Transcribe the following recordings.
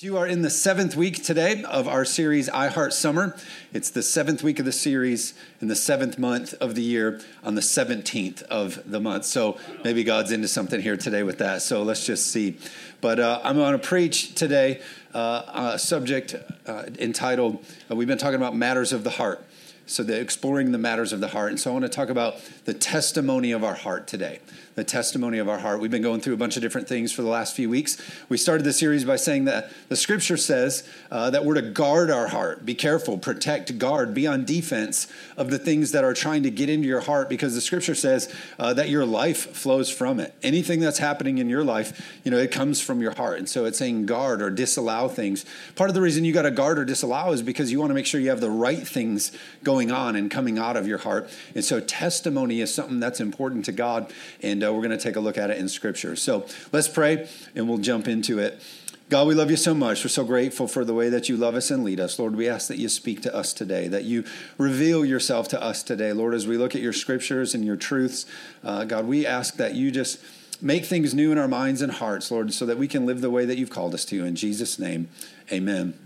You are in the seventh week today of our series, I Heart Summer. It's the seventh week of the series in the seventh month of the year on the 17th of the month. So maybe God's into something here today with that. So let's just see. But uh, I'm going to preach today uh, a subject uh, entitled, uh, we've been talking about matters of the heart. So the exploring the matters of the heart. And so I want to talk about the testimony of our heart today the testimony of our heart. We've been going through a bunch of different things for the last few weeks. We started the series by saying that the scripture says uh, that we're to guard our heart, be careful, protect, guard, be on defense of the things that are trying to get into your heart because the scripture says uh, that your life flows from it. Anything that's happening in your life, you know, it comes from your heart. And so it's saying guard or disallow things. Part of the reason you got to guard or disallow is because you want to make sure you have the right things going on and coming out of your heart. And so testimony is something that's important to God. And uh, uh, we're going to take a look at it in Scripture. So let's pray and we'll jump into it. God, we love you so much. We're so grateful for the way that you love us and lead us. Lord, we ask that you speak to us today, that you reveal yourself to us today. Lord, as we look at your scriptures and your truths, uh, God, we ask that you just make things new in our minds and hearts, Lord, so that we can live the way that you've called us to. In Jesus' name, amen.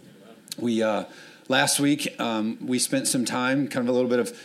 We, uh, last week, um, we spent some time, kind of a little bit of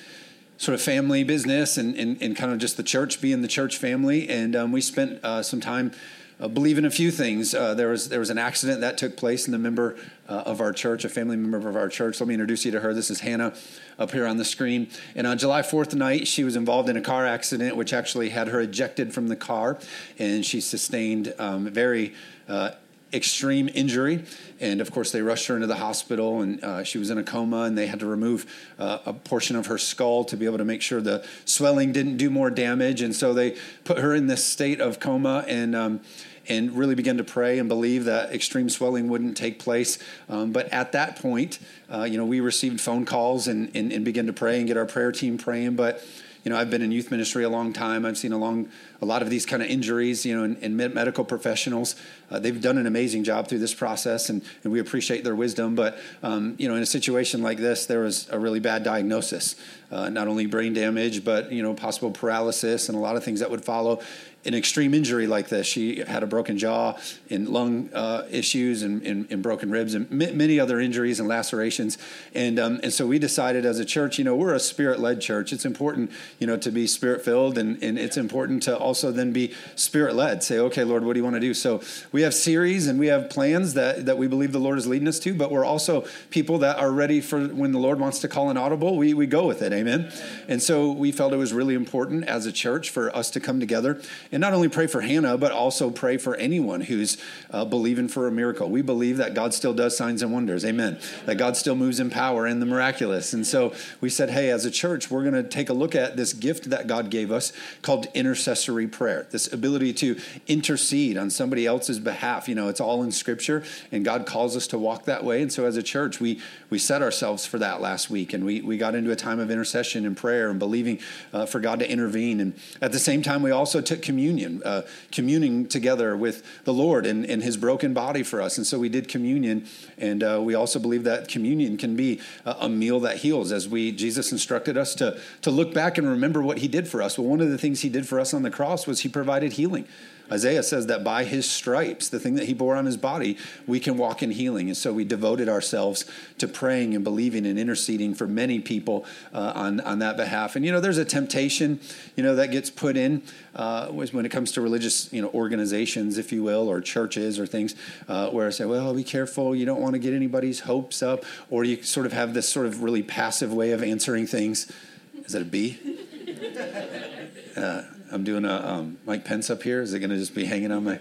sort of family business and, and, and kind of just the church being the church family. And um, we spent uh, some time uh, believing a few things. Uh, there was there was an accident that took place, and the member uh, of our church, a family member of our church, let me introduce you to her. This is Hannah, up here on the screen. And on July Fourth night, she was involved in a car accident, which actually had her ejected from the car, and she sustained um, very uh, extreme injury. And of course, they rushed her into the hospital, and uh, she was in a coma, and they had to remove uh, a portion of her skull to be able to make sure the swelling didn't do more damage. And so they put her in this state of coma and. Um, and really began to pray and believe that extreme swelling wouldn't take place. Um, but at that point, uh, you know, we received phone calls and, and, and began to pray and get our prayer team praying. But you know, I've been in youth ministry a long time. I've seen a long, a lot of these kind of injuries, you know, in, in medical professionals. Uh, they've done an amazing job through this process, and, and we appreciate their wisdom. But um, you know, in a situation like this, there was a really bad diagnosis, uh, not only brain damage, but you know, possible paralysis and a lot of things that would follow an extreme injury like this. She had a broken jaw and lung uh, issues and, and, and, broken ribs and m- many other injuries and lacerations. And, um, and so we decided as a church, you know, we're a spirit led church. It's important, you know, to be spirit filled and, and it's important to also then be spirit led. Say, okay, Lord, what do you want to do? So we have series and we have plans that, that we believe the Lord is leading us to, but we're also people that are ready for when the Lord wants to call an audible, we, we go with it. Amen. And so we felt it was really important as a church for us to come together not only pray for Hannah, but also pray for anyone who's uh, believing for a miracle. We believe that God still does signs and wonders. Amen. That God still moves in power and the miraculous. And so we said, hey, as a church, we're going to take a look at this gift that God gave us called intercessory prayer, this ability to intercede on somebody else's behalf. You know, it's all in Scripture, and God calls us to walk that way. And so as a church, we we set ourselves for that last week, and we we got into a time of intercession and prayer and believing uh, for God to intervene. And at the same time, we also took communion communion, uh, communing together with the Lord and, and His broken body for us. And so we did communion, and uh, we also believe that communion can be a, a, meal that heals. As we Jesus instructed us to to look back and remember what He did for us. Well, one of the things He did for us on the cross was He provided healing. Isaiah says that by his stripes, the thing that he bore on his body, we can walk in healing. And so we devoted ourselves to praying and believing and interceding for many people uh, on, on that behalf. And, you know, there's a temptation, you know, that gets put in uh, when it comes to religious, you know, organizations, if you will, or churches or things uh, where I say, well, be careful. You don't want to get anybody's hopes up. Or you sort of have this sort of really passive way of answering things. Is that a B? I'm doing a um, Mike Pence up here. Is it going to just be hanging on my?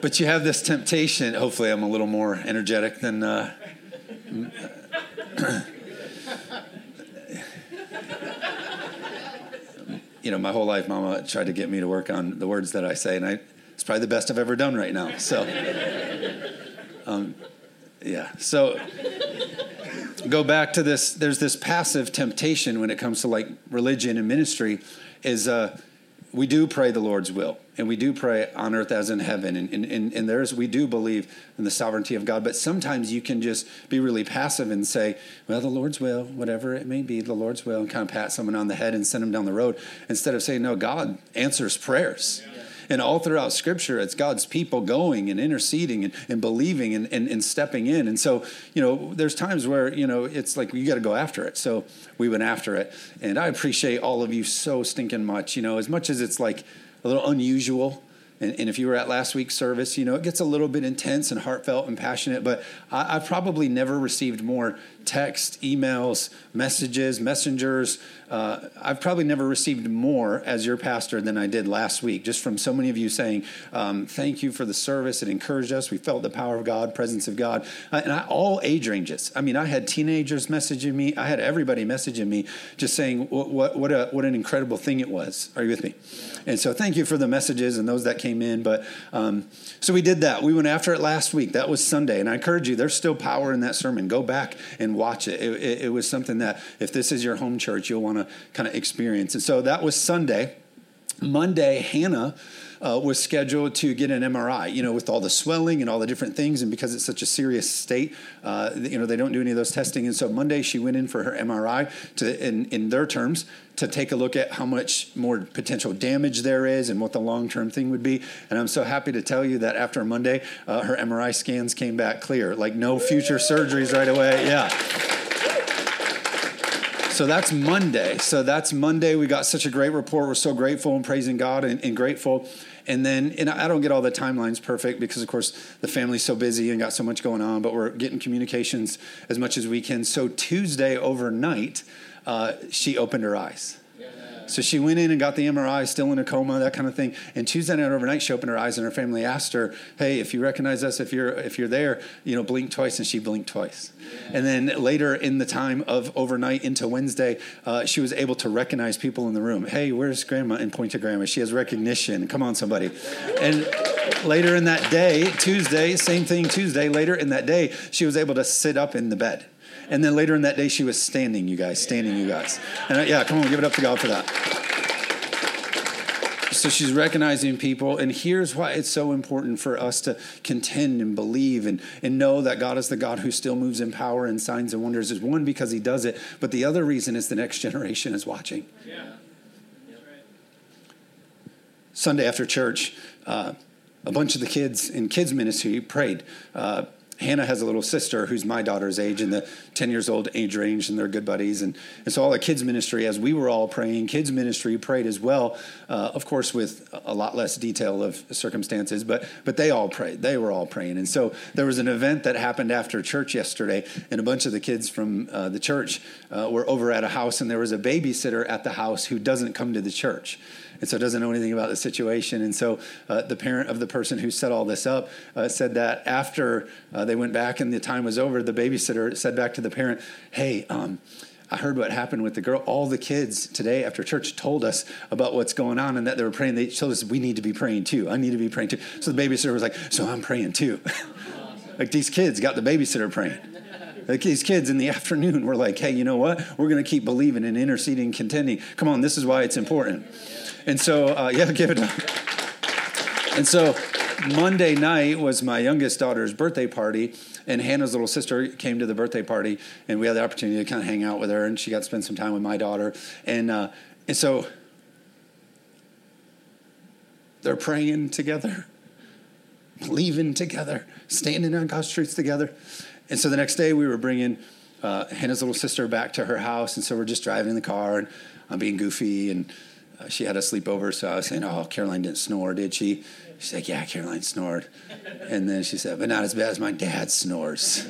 but you have this temptation. Hopefully, I'm a little more energetic than. Uh, you know, my whole life, Mama tried to get me to work on the words that I say, and I, it's probably the best I've ever done right now. So, um, yeah. So, go back to this there's this passive temptation when it comes to like religion and ministry is uh, we do pray the lord's will and we do pray on earth as in heaven and, and, and there's we do believe in the sovereignty of god but sometimes you can just be really passive and say well the lord's will whatever it may be the lord's will and kind of pat someone on the head and send them down the road instead of saying no god answers prayers. yeah And all throughout Scripture, it's God's people going and interceding and, and believing and, and, and stepping in. And so, you know, there's times where, you know, it's like you got to go after it. So we went after it. And I appreciate all of you so stinking much. You know, as much as it's like a little unusual and, and, if you were at last week's service, you know, it gets a little bit intense and heartfelt and passionate, but I, have probably never received more text, emails, messages, messengers. Uh, I've probably never received more as your pastor than I did last week, just from so many of you saying, um, thank you for the service. It encouraged us. We felt the power of God, presence of God. Uh, and I, all age ranges. I mean, I had teenagers messaging me. I had everybody messaging me just saying what, what, what, a, what an incredible thing it was. Are you with me? And so thank you for the messages and those that came in. But um, so we did that. We went after it last week. That was Sunday. And I encourage you, there's still power in that sermon. Go back and watch it. It, it, it was something that if this is your home church, you'll want to kind of experience. And so that was Sunday. Monday, Hannah uh, was scheduled to get an MRI, you know, with all the swelling and all the different things. And because it's such a serious state, uh, you know, they don't do any of those testing. And so Monday she went in for her MRI to, in, in their terms, to take a look at how much more potential damage there is and what the long term thing would be. And I'm so happy to tell you that after Monday, uh, her MRI scans came back clear, like no future surgeries right away. Yeah. So that's Monday. So that's Monday. We got such a great report. We're so grateful and praising God and, and grateful. And then, and I don't get all the timelines perfect because, of course, the family's so busy and got so much going on, but we're getting communications as much as we can. So Tuesday overnight, uh, she opened her eyes. So she went in and got the MRI, still in a coma, that kind of thing. And Tuesday night overnight, she opened her eyes, and her family asked her, "Hey, if you recognize us, if you're if you're there, you know, blink twice." And she blinked twice. Yeah. And then later in the time of overnight into Wednesday, uh, she was able to recognize people in the room. Hey, where's Grandma? And point to Grandma. She has recognition. Come on, somebody. And later in that day, Tuesday, same thing. Tuesday, later in that day, she was able to sit up in the bed. And then later in that day, she was standing, you guys, standing, you guys. And uh, yeah, come on, give it up to God for that. So she's recognizing people, and here's why it's so important for us to contend and believe and, and know that God is the God who still moves in power and signs and wonders. Is one because He does it, but the other reason is the next generation is watching. Yeah. Sunday after church, uh, a bunch of the kids in kids ministry prayed. Uh, Hannah has a little sister who's my daughter's age in the 10 years old age range, and they're good buddies. And, and so, all the kids' ministry, as we were all praying, kids' ministry prayed as well, uh, of course, with a lot less detail of circumstances, but, but they all prayed. They were all praying. And so, there was an event that happened after church yesterday, and a bunch of the kids from uh, the church uh, were over at a house, and there was a babysitter at the house who doesn't come to the church and so doesn't know anything about the situation. And so uh, the parent of the person who set all this up uh, said that after uh, they went back and the time was over, the babysitter said back to the parent, "Hey." Um, I heard what happened with the girl. All the kids today after church told us about what's going on and that they were praying. They told us we need to be praying too. I need to be praying too. So the babysitter was like, "So I'm praying too." like these kids got the babysitter praying. Like these kids in the afternoon were like, "Hey, you know what? We're going to keep believing and interceding, contending. Come on, this is why it's important." And so, uh, yeah, give it up. And so, Monday night was my youngest daughter's birthday party, and Hannah's little sister came to the birthday party, and we had the opportunity to kind of hang out with her, and she got to spend some time with my daughter. And, uh, and so, they're praying together, believing together, standing on God's truths together. And so the next day, we were bringing uh, Hannah's little sister back to her house, and so we're just driving in the car, and I'm being goofy and uh, she had a sleepover, so I was saying, "Oh, Caroline didn't snore, did she?" She's like, "Yeah, Caroline snored," and then she said, "But not as bad as my dad snores."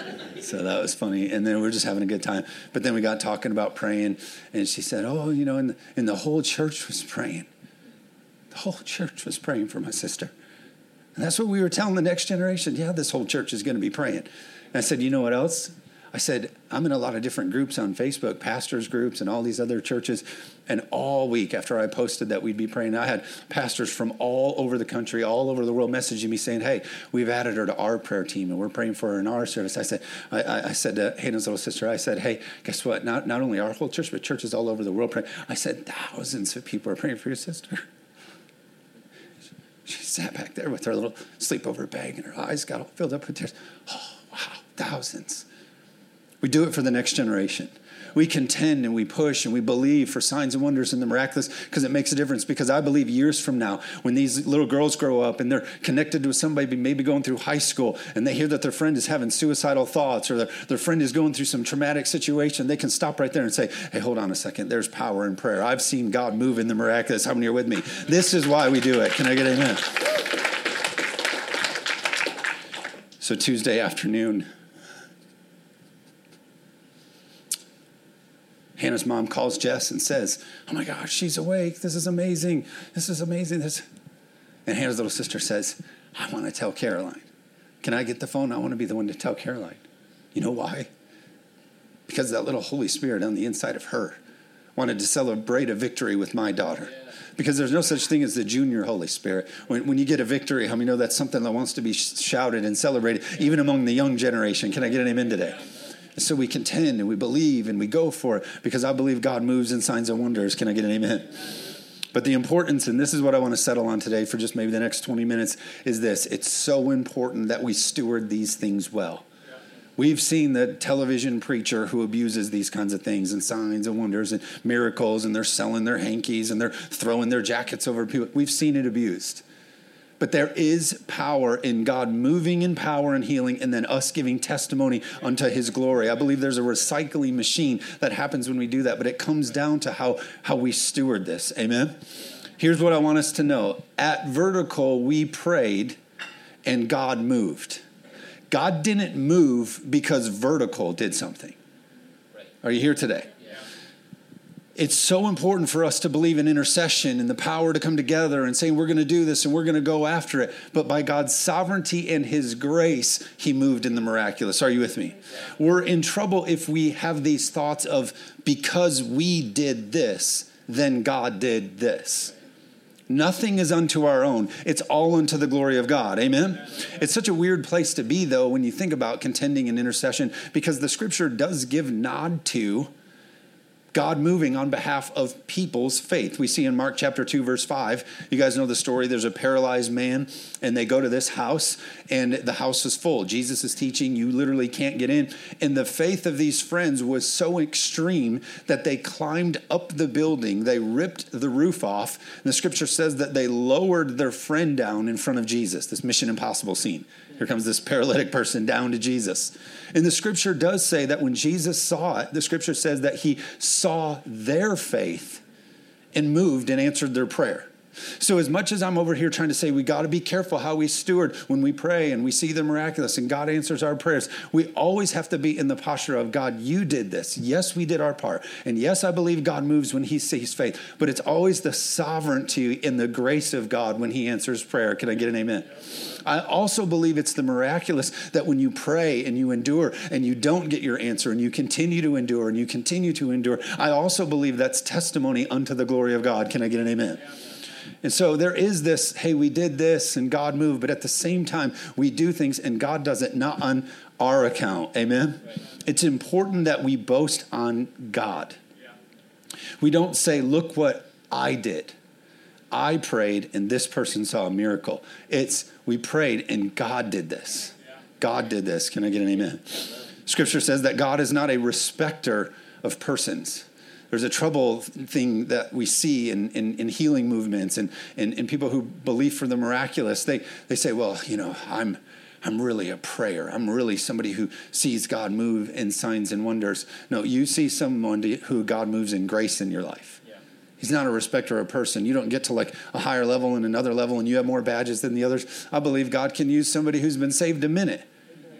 so that was funny, and then we are just having a good time. But then we got talking about praying, and she said, "Oh, you know, and the, and the whole church was praying. The whole church was praying for my sister." And that's what we were telling the next generation. Yeah, this whole church is going to be praying. And I said, you know what else? I said, I'm in a lot of different groups on Facebook, pastors groups, and all these other churches. And all week after I posted that we'd be praying, I had pastors from all over the country, all over the world messaging me saying, Hey, we've added her to our prayer team and we're praying for her in our service. I said, I, I said to Hannah's little sister, I said, Hey, guess what? Not, not only our whole church, but churches all over the world praying. I said, Thousands of people are praying for your sister. She sat back there with her little sleepover bag and her eyes got all filled up with tears. Oh, wow, thousands. We do it for the next generation. We contend and we push and we believe for signs and wonders and the miraculous because it makes a difference. Because I believe years from now, when these little girls grow up and they're connected to somebody maybe going through high school and they hear that their friend is having suicidal thoughts or their, their friend is going through some traumatic situation, they can stop right there and say, Hey, hold on a second. There's power in prayer. I've seen God move in the miraculous. How many are with me? This is why we do it. Can I get amen? So Tuesday afternoon, Hannah's mom calls Jess and says, Oh my gosh, she's awake. This is amazing. This is amazing. This. And Hannah's little sister says, I want to tell Caroline. Can I get the phone? I want to be the one to tell Caroline. You know why? Because that little Holy Spirit on the inside of her wanted to celebrate a victory with my daughter. Because there's no such thing as the junior Holy Spirit. When, when you get a victory, how many know that's something that wants to be shouted and celebrated, even among the young generation? Can I get an amen today? And so we contend and we believe and we go for it because I believe God moves in signs and wonders. Can I get an amen? But the importance, and this is what I want to settle on today for just maybe the next 20 minutes, is this it's so important that we steward these things well. We've seen the television preacher who abuses these kinds of things and signs and wonders and miracles, and they're selling their hankies and they're throwing their jackets over people. We've seen it abused. But there is power in God moving in power and healing, and then us giving testimony unto his glory. I believe there's a recycling machine that happens when we do that, but it comes down to how, how we steward this. Amen? Here's what I want us to know at vertical, we prayed and God moved. God didn't move because vertical did something. Are you here today? It's so important for us to believe in intercession and the power to come together and saying we're going to do this and we're going to go after it. But by God's sovereignty and His grace, He moved in the miraculous. Are you with me? We're in trouble if we have these thoughts of because we did this, then God did this. Nothing is unto our own. It's all unto the glory of God. Amen? It's such a weird place to be, though, when you think about contending and intercession, because the scripture does give nod to God moving on behalf of people's faith. We see in Mark chapter 2, verse 5, you guys know the story. There's a paralyzed man, and they go to this house, and the house is full. Jesus is teaching, you literally can't get in. And the faith of these friends was so extreme that they climbed up the building, they ripped the roof off. And the scripture says that they lowered their friend down in front of Jesus, this Mission Impossible scene. Here comes this paralytic person down to Jesus. And the scripture does say that when Jesus saw it, the scripture says that he saw their faith and moved and answered their prayer. So, as much as I'm over here trying to say we got to be careful how we steward when we pray and we see the miraculous and God answers our prayers, we always have to be in the posture of God, you did this. Yes, we did our part. And yes, I believe God moves when he sees faith, but it's always the sovereignty and the grace of God when he answers prayer. Can I get an amen? I also believe it's the miraculous that when you pray and you endure and you don't get your answer and you continue to endure and you continue to endure, I also believe that's testimony unto the glory of God. Can I get an amen? Yeah. And so there is this, hey, we did this and God moved, but at the same time, we do things and God does it not on our account. Amen? Right. It's important that we boast on God. Yeah. We don't say, look what I did. I prayed and this person saw a miracle. It's we prayed and God did this. God did this. Can I get an amen? Scripture says that God is not a respecter of persons there's a trouble thing that we see in, in, in healing movements and, and, and people who believe for the miraculous. They, they say, well, you know, I'm, I'm really a prayer. I'm really somebody who sees God move in signs and wonders. No, you see someone who God moves in grace in your life. He's not a respecter of a person. You don't get to like a higher level and another level and you have more badges than the others. I believe God can use somebody who's been saved a minute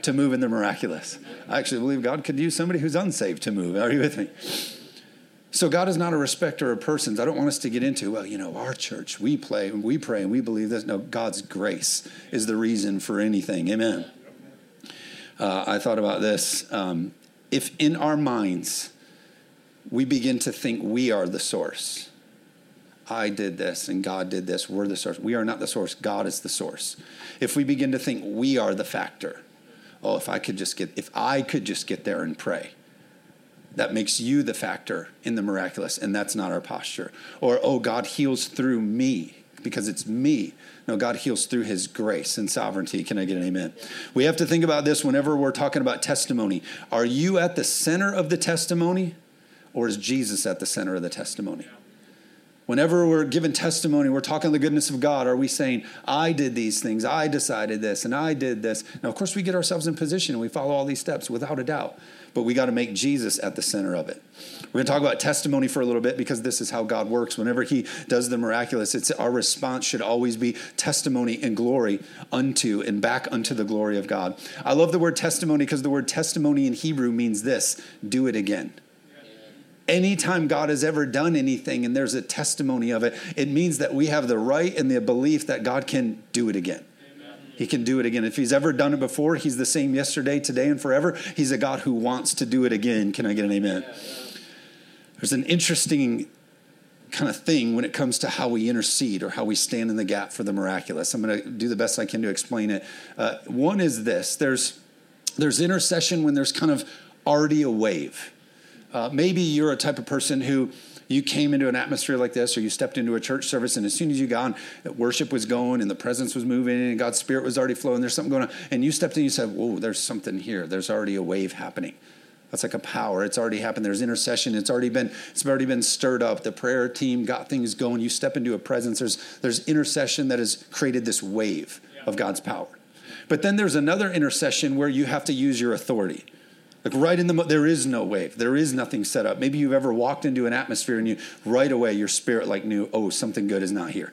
to move in the miraculous. I actually believe God could use somebody who's unsaved to move. Are you with me? So God is not a respecter of persons. I don't want us to get into, well, you know, our church, we play and we pray and we believe this. No, God's grace is the reason for anything. Amen. Uh, I thought about this. Um, if in our minds we begin to think we are the source, I did this and God did this, we're the source. We are not the source, God is the source. If we begin to think we are the factor, oh, if I could just get, if I could just get there and pray that makes you the factor in the miraculous, and that's not our posture. Or, oh, God heals through me because it's me. No, God heals through his grace and sovereignty. Can I get an amen? We have to think about this whenever we're talking about testimony. Are you at the center of the testimony? or is Jesus at the center of the testimony? Whenever we're given testimony, we're talking the goodness of God. Are we saying, I did these things, I decided this, and I did this? Now, of course, we get ourselves in position and we follow all these steps without a doubt, but we got to make Jesus at the center of it. We're going to talk about testimony for a little bit because this is how God works. Whenever He does the miraculous, it's our response should always be testimony and glory unto and back unto the glory of God. I love the word testimony because the word testimony in Hebrew means this do it again anytime God has ever done anything and there's a testimony of it, it means that we have the right and the belief that God can do it again. Amen. He can do it again. If he's ever done it before, he's the same yesterday, today, and forever. He's a God who wants to do it again. Can I get an amen? Yeah, yeah. There's an interesting kind of thing when it comes to how we intercede or how we stand in the gap for the miraculous. I'm going to do the best I can to explain it. Uh, one is this there's, there's intercession when there's kind of already a wave uh, maybe you're a type of person who you came into an atmosphere like this, or you stepped into a church service, and as soon as you got on, worship was going, and the presence was moving, and God's Spirit was already flowing. There's something going on, and you stepped in, and you said, "Whoa, there's something here. There's already a wave happening." That's like a power. It's already happened. There's intercession. It's already been. It's already been stirred up. The prayer team got things going. You step into a presence. There's there's intercession that has created this wave of God's power. But then there's another intercession where you have to use your authority. Like right in the, there is no wave. There is nothing set up. Maybe you've ever walked into an atmosphere and you, right away, your spirit like knew, oh, something good is not here.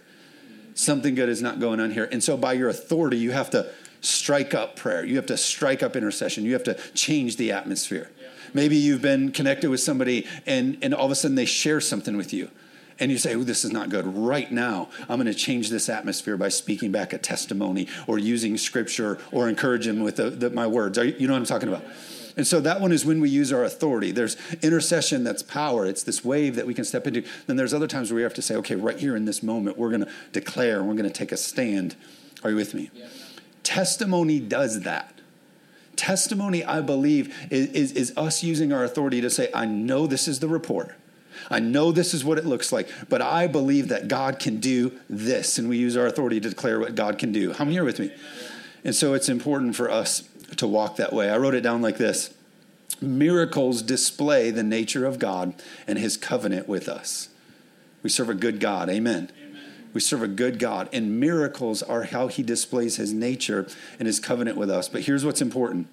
Something good is not going on here. And so by your authority, you have to strike up prayer. You have to strike up intercession. You have to change the atmosphere. Yeah. Maybe you've been connected with somebody and, and all of a sudden they share something with you and you say, oh, this is not good. Right now, I'm going to change this atmosphere by speaking back a testimony or using scripture or encouraging them with the, the, my words. You, you know what I'm talking about? And so that one is when we use our authority. There's intercession that's power. It's this wave that we can step into. Then there's other times where we have to say, okay, right here in this moment, we're going to declare we're going to take a stand. Are you with me? Yeah. Testimony does that. Testimony, I believe, is, is, is us using our authority to say, I know this is the report. I know this is what it looks like, but I believe that God can do this. And we use our authority to declare what God can do. How many are with me? And so it's important for us to walk that way. I wrote it down like this Miracles display the nature of God and his covenant with us. We serve a good God. Amen. Amen. We serve a good God, and miracles are how he displays his nature and his covenant with us. But here's what's important.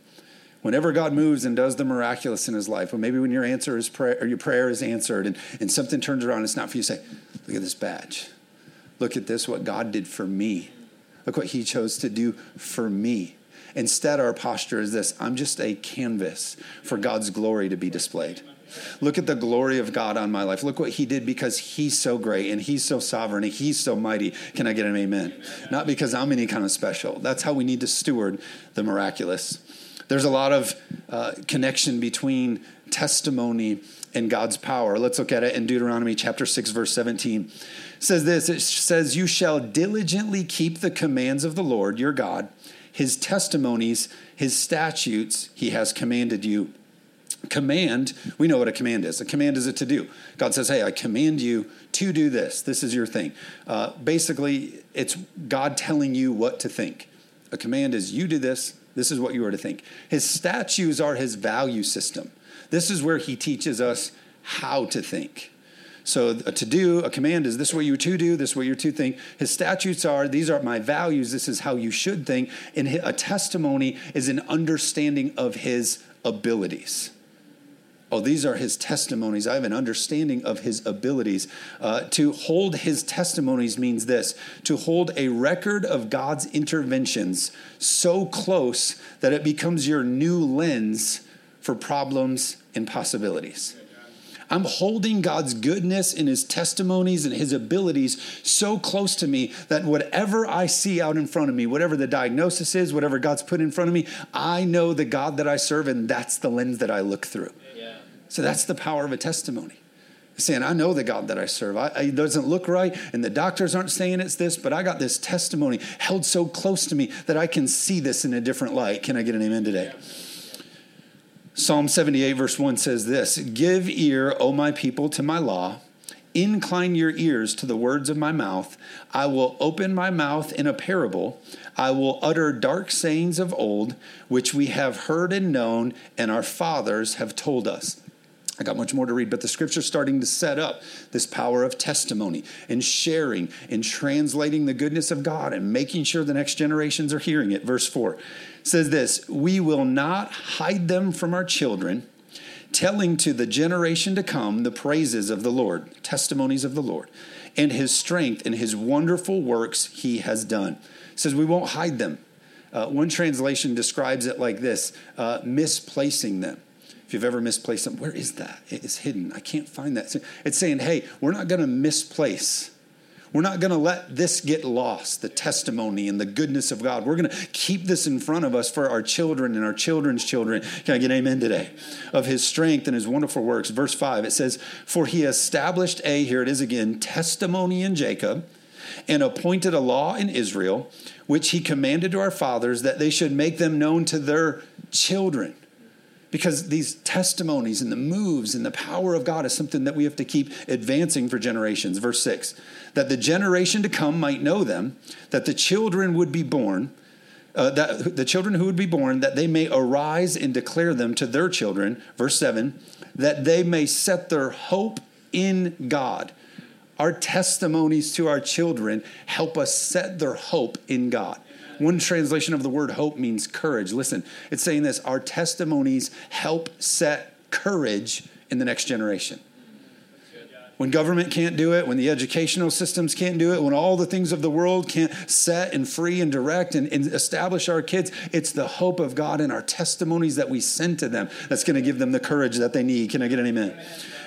Whenever God moves and does the miraculous in his life, or maybe when your answer is prayer or your prayer is answered and, and something turns around, it's not for you to say, look at this badge. Look at this, what God did for me. Look what he chose to do for me. Instead, our posture is this I'm just a canvas for God's glory to be displayed. Look at the glory of God on my life. Look what He did because He's so great and He's so sovereign and He's so mighty. Can I get an amen? Not because I'm any kind of special. That's how we need to steward the miraculous. There's a lot of uh, connection between testimony and God's power. Let's look at it in Deuteronomy chapter 6, verse 17. It says this it says, You shall diligently keep the commands of the Lord your God his testimonies, his statutes, he has commanded you. Command, we know what a command is. A command is a to do. God says, Hey, I command you to do this. This is your thing. Uh, basically, it's God telling you what to think. A command is you do this, this is what you are to think. His statutes are his value system. This is where he teaches us how to think. So a to do, a command is this what you to do, this is what you're to think. His statutes are these are my values, this is how you should think. And a testimony is an understanding of his abilities. Oh, these are his testimonies. I have an understanding of his abilities. Uh, to hold his testimonies means this to hold a record of God's interventions so close that it becomes your new lens for problems and possibilities. I'm holding God's goodness and his testimonies and his abilities so close to me that whatever I see out in front of me, whatever the diagnosis is, whatever God's put in front of me, I know the God that I serve, and that's the lens that I look through. Yeah. So that's the power of a testimony. Saying, I know the God that I serve. I, it doesn't look right, and the doctors aren't saying it's this, but I got this testimony held so close to me that I can see this in a different light. Can I get an amen today? Yeah. Psalm 78, verse 1 says this Give ear, O my people, to my law. Incline your ears to the words of my mouth. I will open my mouth in a parable. I will utter dark sayings of old, which we have heard and known, and our fathers have told us. I got much more to read, but the scripture's starting to set up this power of testimony and sharing and translating the goodness of God and making sure the next generations are hearing it. Verse 4 says this We will not hide them from our children, telling to the generation to come the praises of the Lord, testimonies of the Lord, and his strength and his wonderful works he has done. It says we won't hide them. Uh, one translation describes it like this uh, misplacing them. If you've ever misplaced something, where is that? It's hidden. I can't find that. It's saying, hey, we're not going to misplace. We're not going to let this get lost, the testimony and the goodness of God. We're going to keep this in front of us for our children and our children's children. Can I get amen today? Of his strength and his wonderful works. Verse 5, it says, For he established a, here it is again, testimony in Jacob and appointed a law in Israel, which he commanded to our fathers that they should make them known to their children because these testimonies and the moves and the power of God is something that we have to keep advancing for generations. Verse 6 that the generation to come might know them, that the children would be born. Uh, that the children who would be born, that they may arise and declare them to their children. Verse 7 that they may set their hope in God. Our testimonies to our children help us set their hope in God. One translation of the word hope means courage. Listen, it's saying this our testimonies help set courage in the next generation. When government can't do it, when the educational systems can't do it, when all the things of the world can't set and free and direct and, and establish our kids, it's the hope of God and our testimonies that we send to them that's going to give them the courage that they need. Can I get an amen?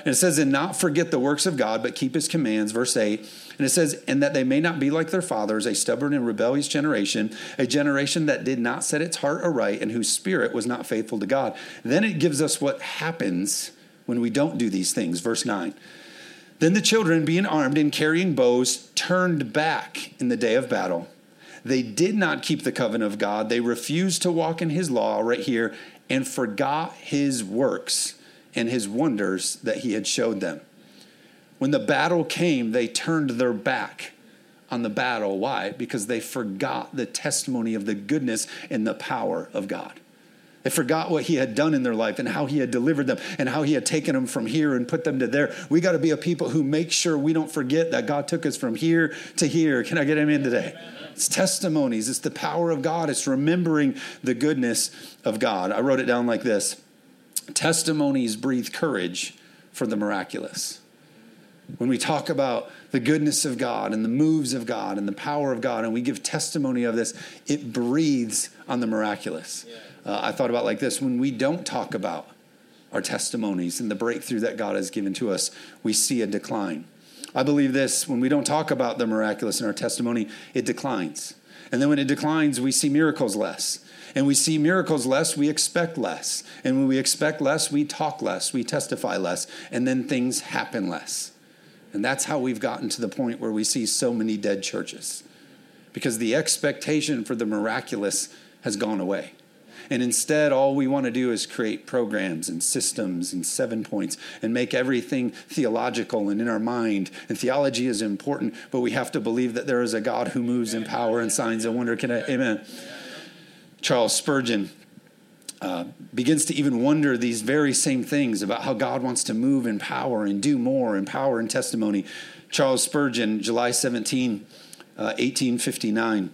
And it says, and not forget the works of God, but keep his commands. Verse 8 and it says, and that they may not be like their fathers, a stubborn and rebellious generation, a generation that did not set its heart aright and whose spirit was not faithful to God. Then it gives us what happens when we don't do these things. Verse 9. Then the children, being armed and carrying bows, turned back in the day of battle. They did not keep the covenant of God. They refused to walk in his law, right here, and forgot his works and his wonders that he had showed them. When the battle came, they turned their back on the battle. Why? Because they forgot the testimony of the goodness and the power of God. They forgot what he had done in their life and how he had delivered them and how he had taken them from here and put them to there. We got to be a people who make sure we don't forget that God took us from here to here. Can I get him in today? It's testimonies, it's the power of God, it's remembering the goodness of God. I wrote it down like this Testimonies breathe courage for the miraculous when we talk about the goodness of God and the moves of God and the power of God, and we give testimony of this, it breathes on the miraculous. Uh, I thought about like this when we don't talk about our testimonies and the breakthrough that God has given to us, we see a decline. I believe this when we don't talk about the miraculous in our testimony, it declines. And then when it declines, we see miracles less. And we see miracles less, we expect less. And when we expect less, we talk less, we testify less, and then things happen less. And that's how we've gotten to the point where we see so many dead churches. Because the expectation for the miraculous has gone away. And instead, all we want to do is create programs and systems and seven points and make everything theological and in our mind. And theology is important, but we have to believe that there is a God who moves in power and signs and wonder. Can I, amen? Charles Spurgeon uh, begins to even wonder these very same things about how God wants to move in power and do more in power and testimony. Charles Spurgeon, July 17, uh, 1859.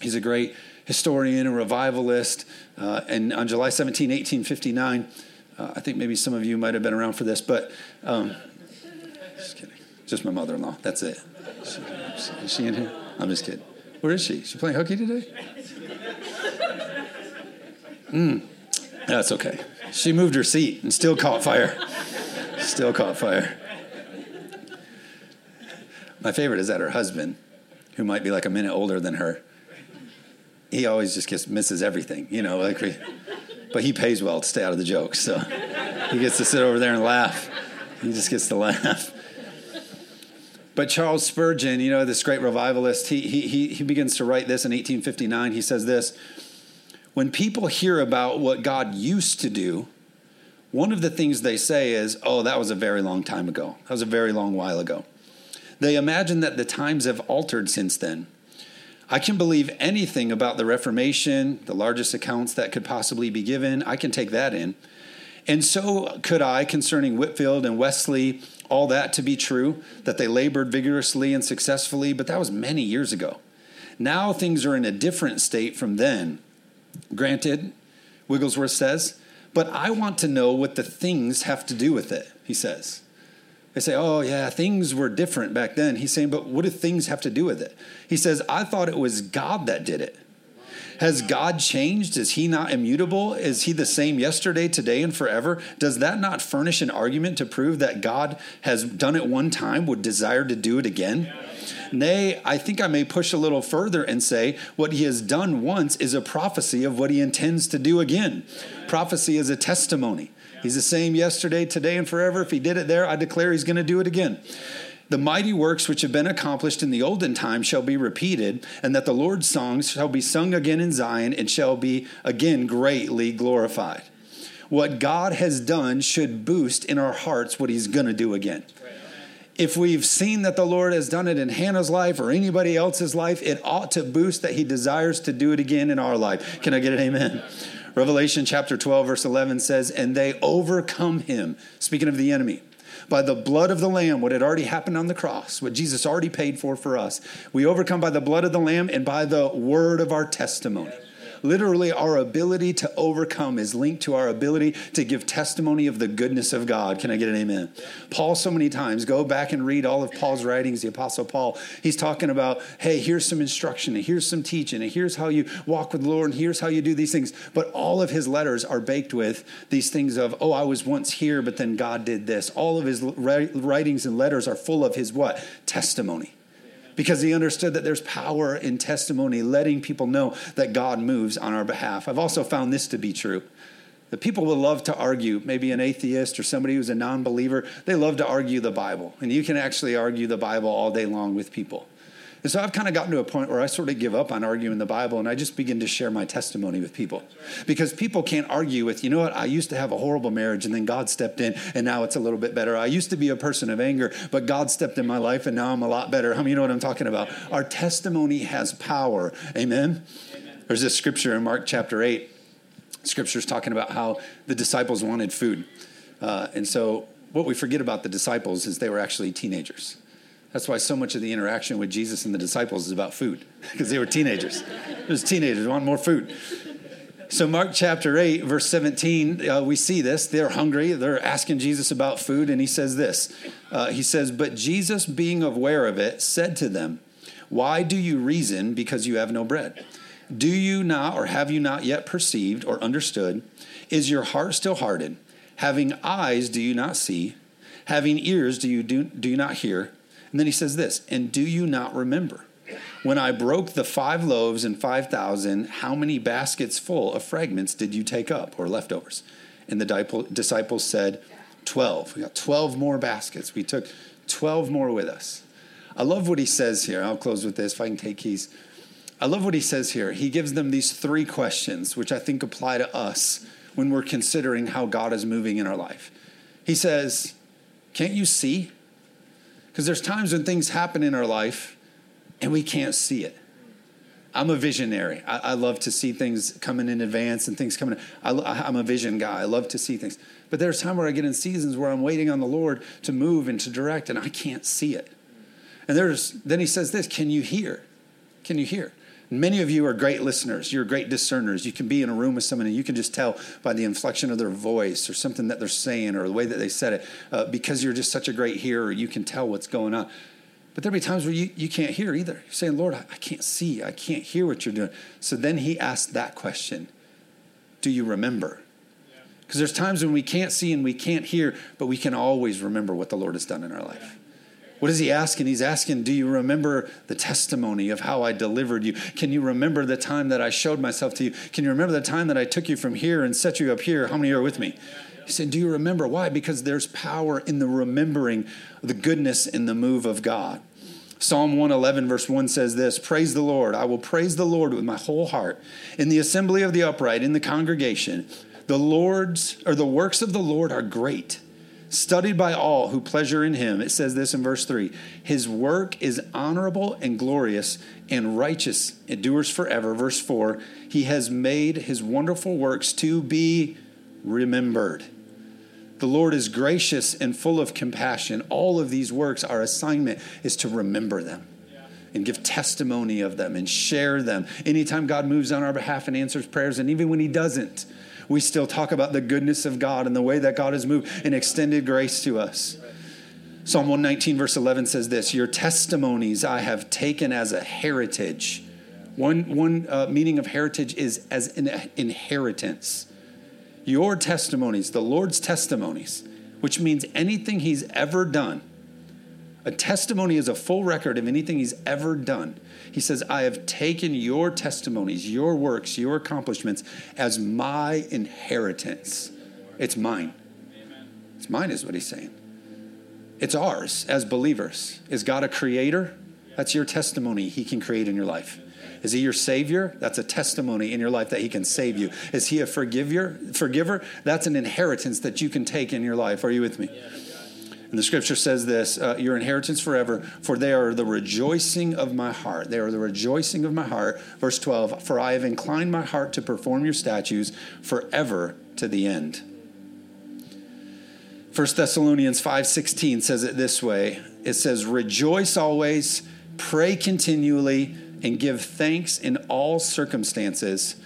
He's a great historian and revivalist. Uh, and on July 17, 1859, uh, I think maybe some of you might have been around for this, but um, just kidding. Just my mother in law. That's it. Is she in here? I'm just kidding. Where is she? She playing hooky today? Mm. That's okay. She moved her seat and still caught fire. Still caught fire. My favorite is that her husband, who might be like a minute older than her, he always just gets misses everything, you know. Like, but he pays well to stay out of the jokes, so he gets to sit over there and laugh. He just gets to laugh. But Charles Spurgeon, you know, this great revivalist, he, he, he begins to write this in 1859. He says this when people hear about what God used to do, one of the things they say is, oh, that was a very long time ago. That was a very long while ago. They imagine that the times have altered since then. I can believe anything about the Reformation, the largest accounts that could possibly be given. I can take that in. And so could I concerning Whitefield and Wesley, all that to be true, that they labored vigorously and successfully, but that was many years ago. Now things are in a different state from then. Granted, Wigglesworth says, but I want to know what the things have to do with it, he says. They say, oh, yeah, things were different back then. He's saying, but what do things have to do with it? He says, I thought it was God that did it. Has God changed? Is he not immutable? Is he the same yesterday, today, and forever? Does that not furnish an argument to prove that God has done it one time, would desire to do it again? Nay, I think I may push a little further and say what he has done once is a prophecy of what he intends to do again. Prophecy is a testimony. He's the same yesterday, today, and forever. If he did it there, I declare he's going to do it again the mighty works which have been accomplished in the olden time shall be repeated, and that the Lord's songs shall be sung again in Zion and shall be again greatly glorified. What God has done should boost in our hearts what He's going to do again. If we've seen that the Lord has done it in Hannah's life or anybody else's life, it ought to boost that He desires to do it again in our life. Can I get an amen? Revelation chapter 12, verse 11 says, And they overcome him, speaking of the enemy by the blood of the Lamb, what had already happened on the cross, what Jesus already paid for for us. We overcome by the blood of the Lamb and by the word of our testimony. Literally, our ability to overcome is linked to our ability to give testimony of the goodness of God. Can I get an amen? Paul, so many times, go back and read all of Paul's writings, the Apostle Paul. He's talking about, hey, here's some instruction, and here's some teaching, and here's how you walk with the Lord, and here's how you do these things. But all of his letters are baked with these things of, oh, I was once here, but then God did this. All of his writings and letters are full of his what? Testimony because he understood that there's power in testimony, letting people know that God moves on our behalf. I've also found this to be true. That people will love to argue, maybe an atheist or somebody who's a non believer, they love to argue the Bible. And you can actually argue the Bible all day long with people. And so I've kind of gotten to a point where I sort of give up on arguing the Bible and I just begin to share my testimony with people. Because people can't argue with, you know what, I used to have a horrible marriage and then God stepped in and now it's a little bit better. I used to be a person of anger, but God stepped in my life and now I'm a lot better. How many you know what I'm talking about? Our testimony has power. Amen? Amen. There's this scripture in Mark chapter 8. Scripture's talking about how the disciples wanted food. Uh, and so what we forget about the disciples is they were actually teenagers. That's why so much of the interaction with Jesus and the disciples is about food, because they were teenagers. It was teenagers want more food. So, Mark chapter 8, verse 17, uh, we see this. They're hungry. They're asking Jesus about food, and he says this. Uh, he says, But Jesus, being aware of it, said to them, Why do you reason because you have no bread? Do you not, or have you not yet perceived or understood? Is your heart still hardened? Having eyes, do you not see? Having ears, do you, do, do you not hear? And then he says this, and do you not remember? When I broke the five loaves and 5,000, how many baskets full of fragments did you take up or leftovers? And the disciples said, 12. We got 12 more baskets. We took 12 more with us. I love what he says here. I'll close with this if I can take keys. I love what he says here. He gives them these three questions, which I think apply to us when we're considering how God is moving in our life. He says, Can't you see? Because there's times when things happen in our life and we can't see it. I'm a visionary. I, I love to see things coming in advance and things coming. I, I'm a vision guy. I love to see things. But there's time where I get in seasons where I'm waiting on the Lord to move and to direct, and I can't see it. And there's then he says this: Can you hear? Can you hear? Many of you are great listeners. You're great discerners. You can be in a room with someone and you can just tell by the inflection of their voice or something that they're saying or the way that they said it. Uh, because you're just such a great hearer, you can tell what's going on. But there'll be times where you, you can't hear either. You're saying, Lord, I, I can't see. I can't hear what you're doing. So then he asked that question Do you remember? Because there's times when we can't see and we can't hear, but we can always remember what the Lord has done in our life. What is he asking? He's asking, Do you remember the testimony of how I delivered you? Can you remember the time that I showed myself to you? Can you remember the time that I took you from here and set you up here? How many are with me? He said, Do you remember? Why? Because there's power in the remembering the goodness in the move of God. Psalm 111, verse 1 says this Praise the Lord. I will praise the Lord with my whole heart. In the assembly of the upright, in the congregation, the Lord's or the works of the Lord are great studied by all who pleasure in him. It says this in verse 3 His work is honorable and glorious and righteous, it endures forever. Verse 4 He has made his wonderful works to be remembered. The Lord is gracious and full of compassion. All of these works, our assignment is to remember them and give testimony of them and share them. Anytime God moves on our behalf and answers prayers, and even when He doesn't, we still talk about the goodness of God and the way that God has moved and extended grace to us. Psalm 119, verse 11 says this Your testimonies I have taken as a heritage. One, one uh, meaning of heritage is as an inheritance. Your testimonies, the Lord's testimonies, which means anything He's ever done a testimony is a full record of anything he's ever done. He says, I have taken your testimonies, your works, your accomplishments as my inheritance. It's mine. It's mine, is what he's saying. It's ours as believers. Is God a creator? That's your testimony he can create in your life. Is he your savior? That's a testimony in your life that he can save you. Is he a forgiver? Forgiver? That's an inheritance that you can take in your life. Are you with me? And the scripture says this uh, Your inheritance forever, for they are the rejoicing of my heart. They are the rejoicing of my heart. Verse 12 For I have inclined my heart to perform your statutes forever to the end. 1 Thessalonians 5:16 says it this way. It says rejoice always, pray continually and give thanks in all circumstances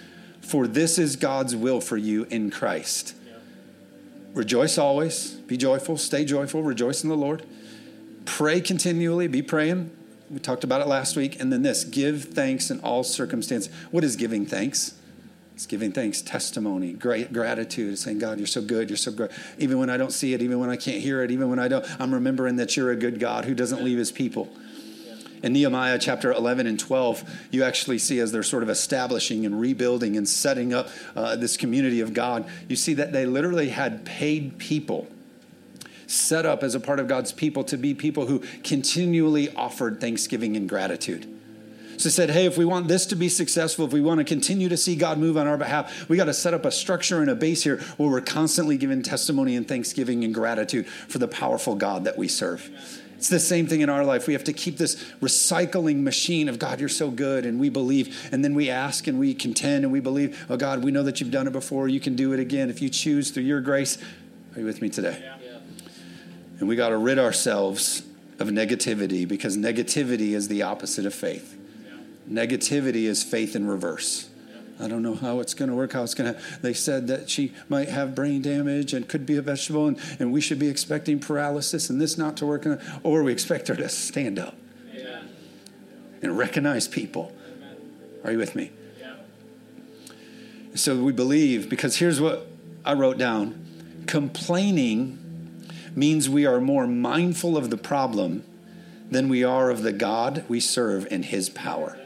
for this is God's will for you in Christ. Rejoice always, be joyful, stay joyful, rejoice in the Lord. Pray continually, be praying. We talked about it last week. And then this give thanks in all circumstances. What is giving thanks? It's giving thanks, testimony, great gratitude, saying, God, you're so good, you're so great. Even when I don't see it, even when I can't hear it, even when I don't, I'm remembering that you're a good God who doesn't leave his people. In Nehemiah chapter 11 and 12, you actually see as they're sort of establishing and rebuilding and setting up uh, this community of God, you see that they literally had paid people set up as a part of God's people to be people who continually offered thanksgiving and gratitude. So they said, hey, if we want this to be successful, if we want to continue to see God move on our behalf, we got to set up a structure and a base here where we're constantly giving testimony and thanksgiving and gratitude for the powerful God that we serve. It's the same thing in our life. We have to keep this recycling machine of God, you're so good, and we believe. And then we ask and we contend and we believe, oh God, we know that you've done it before. You can do it again if you choose through your grace. Are you with me today? Yeah. And we got to rid ourselves of negativity because negativity is the opposite of faith. Yeah. Negativity is faith in reverse. I don't know how it's going to work, how it's going to. They said that she might have brain damage and could be a vegetable, and, and we should be expecting paralysis and this not to work, or we expect her to stand up yeah. and recognize people. Are you with me? Yeah. So we believe, because here's what I wrote down complaining means we are more mindful of the problem than we are of the God we serve and his power.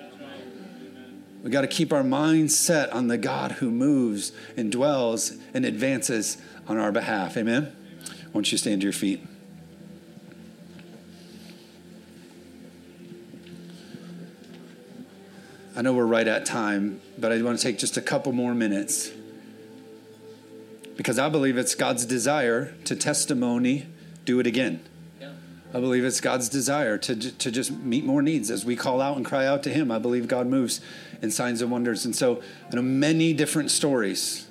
We got to keep our minds set on the God who moves and dwells and advances on our behalf. Amen? Won't you stand to your feet? I know we're right at time, but I want to take just a couple more minutes because I believe it's God's desire to testimony, do it again. I believe it's God's desire to, to just meet more needs as we call out and cry out to Him. I believe God moves in signs and wonders. And so, I know many different stories,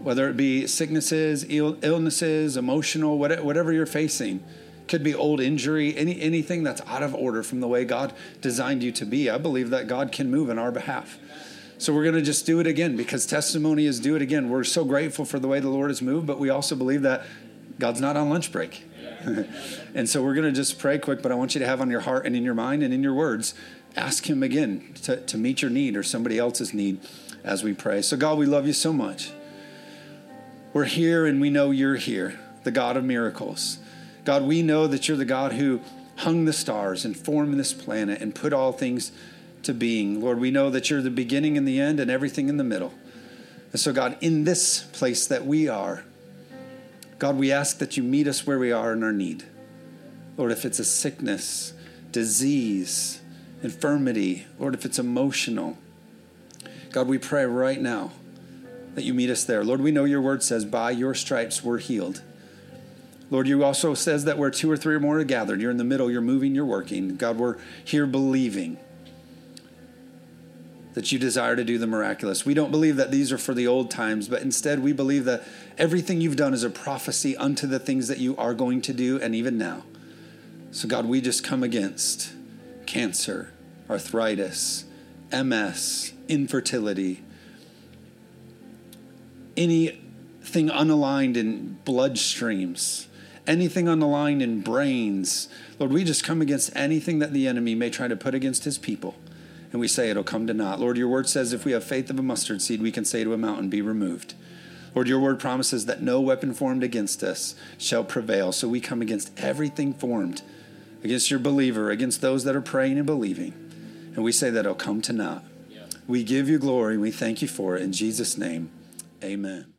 whether it be sicknesses, Ill, illnesses, emotional, whatever you're facing. Could be old injury, any, anything that's out of order from the way God designed you to be. I believe that God can move in our behalf. So we're going to just do it again because testimony is do it again. We're so grateful for the way the Lord has moved, but we also believe that God's not on lunch break. and so we're going to just pray quick, but I want you to have on your heart and in your mind and in your words, ask Him again to, to meet your need or somebody else's need as we pray. So, God, we love you so much. We're here and we know you're here, the God of miracles. God, we know that you're the God who hung the stars and formed this planet and put all things to being. Lord, we know that you're the beginning and the end and everything in the middle. And so, God, in this place that we are, God, we ask that you meet us where we are in our need. Lord, if it's a sickness, disease, infirmity, Lord, if it's emotional, God, we pray right now that you meet us there. Lord, we know your word says, by your stripes we're healed. Lord, you also says that where two or three or more are gathered, you're in the middle, you're moving, you're working. God, we're here believing. That you desire to do the miraculous. We don't believe that these are for the old times, but instead we believe that everything you've done is a prophecy unto the things that you are going to do and even now. So, God, we just come against cancer, arthritis, MS, infertility, anything unaligned in bloodstreams, anything unaligned in brains. Lord, we just come against anything that the enemy may try to put against his people. And we say it'll come to naught. Lord, your word says if we have faith of a mustard seed, we can say to a mountain, be removed. Lord, your word promises that no weapon formed against us shall prevail. So we come against everything formed against your believer, against those that are praying and believing. And we say that it'll come to naught. Yeah. We give you glory. We thank you for it. In Jesus' name, amen.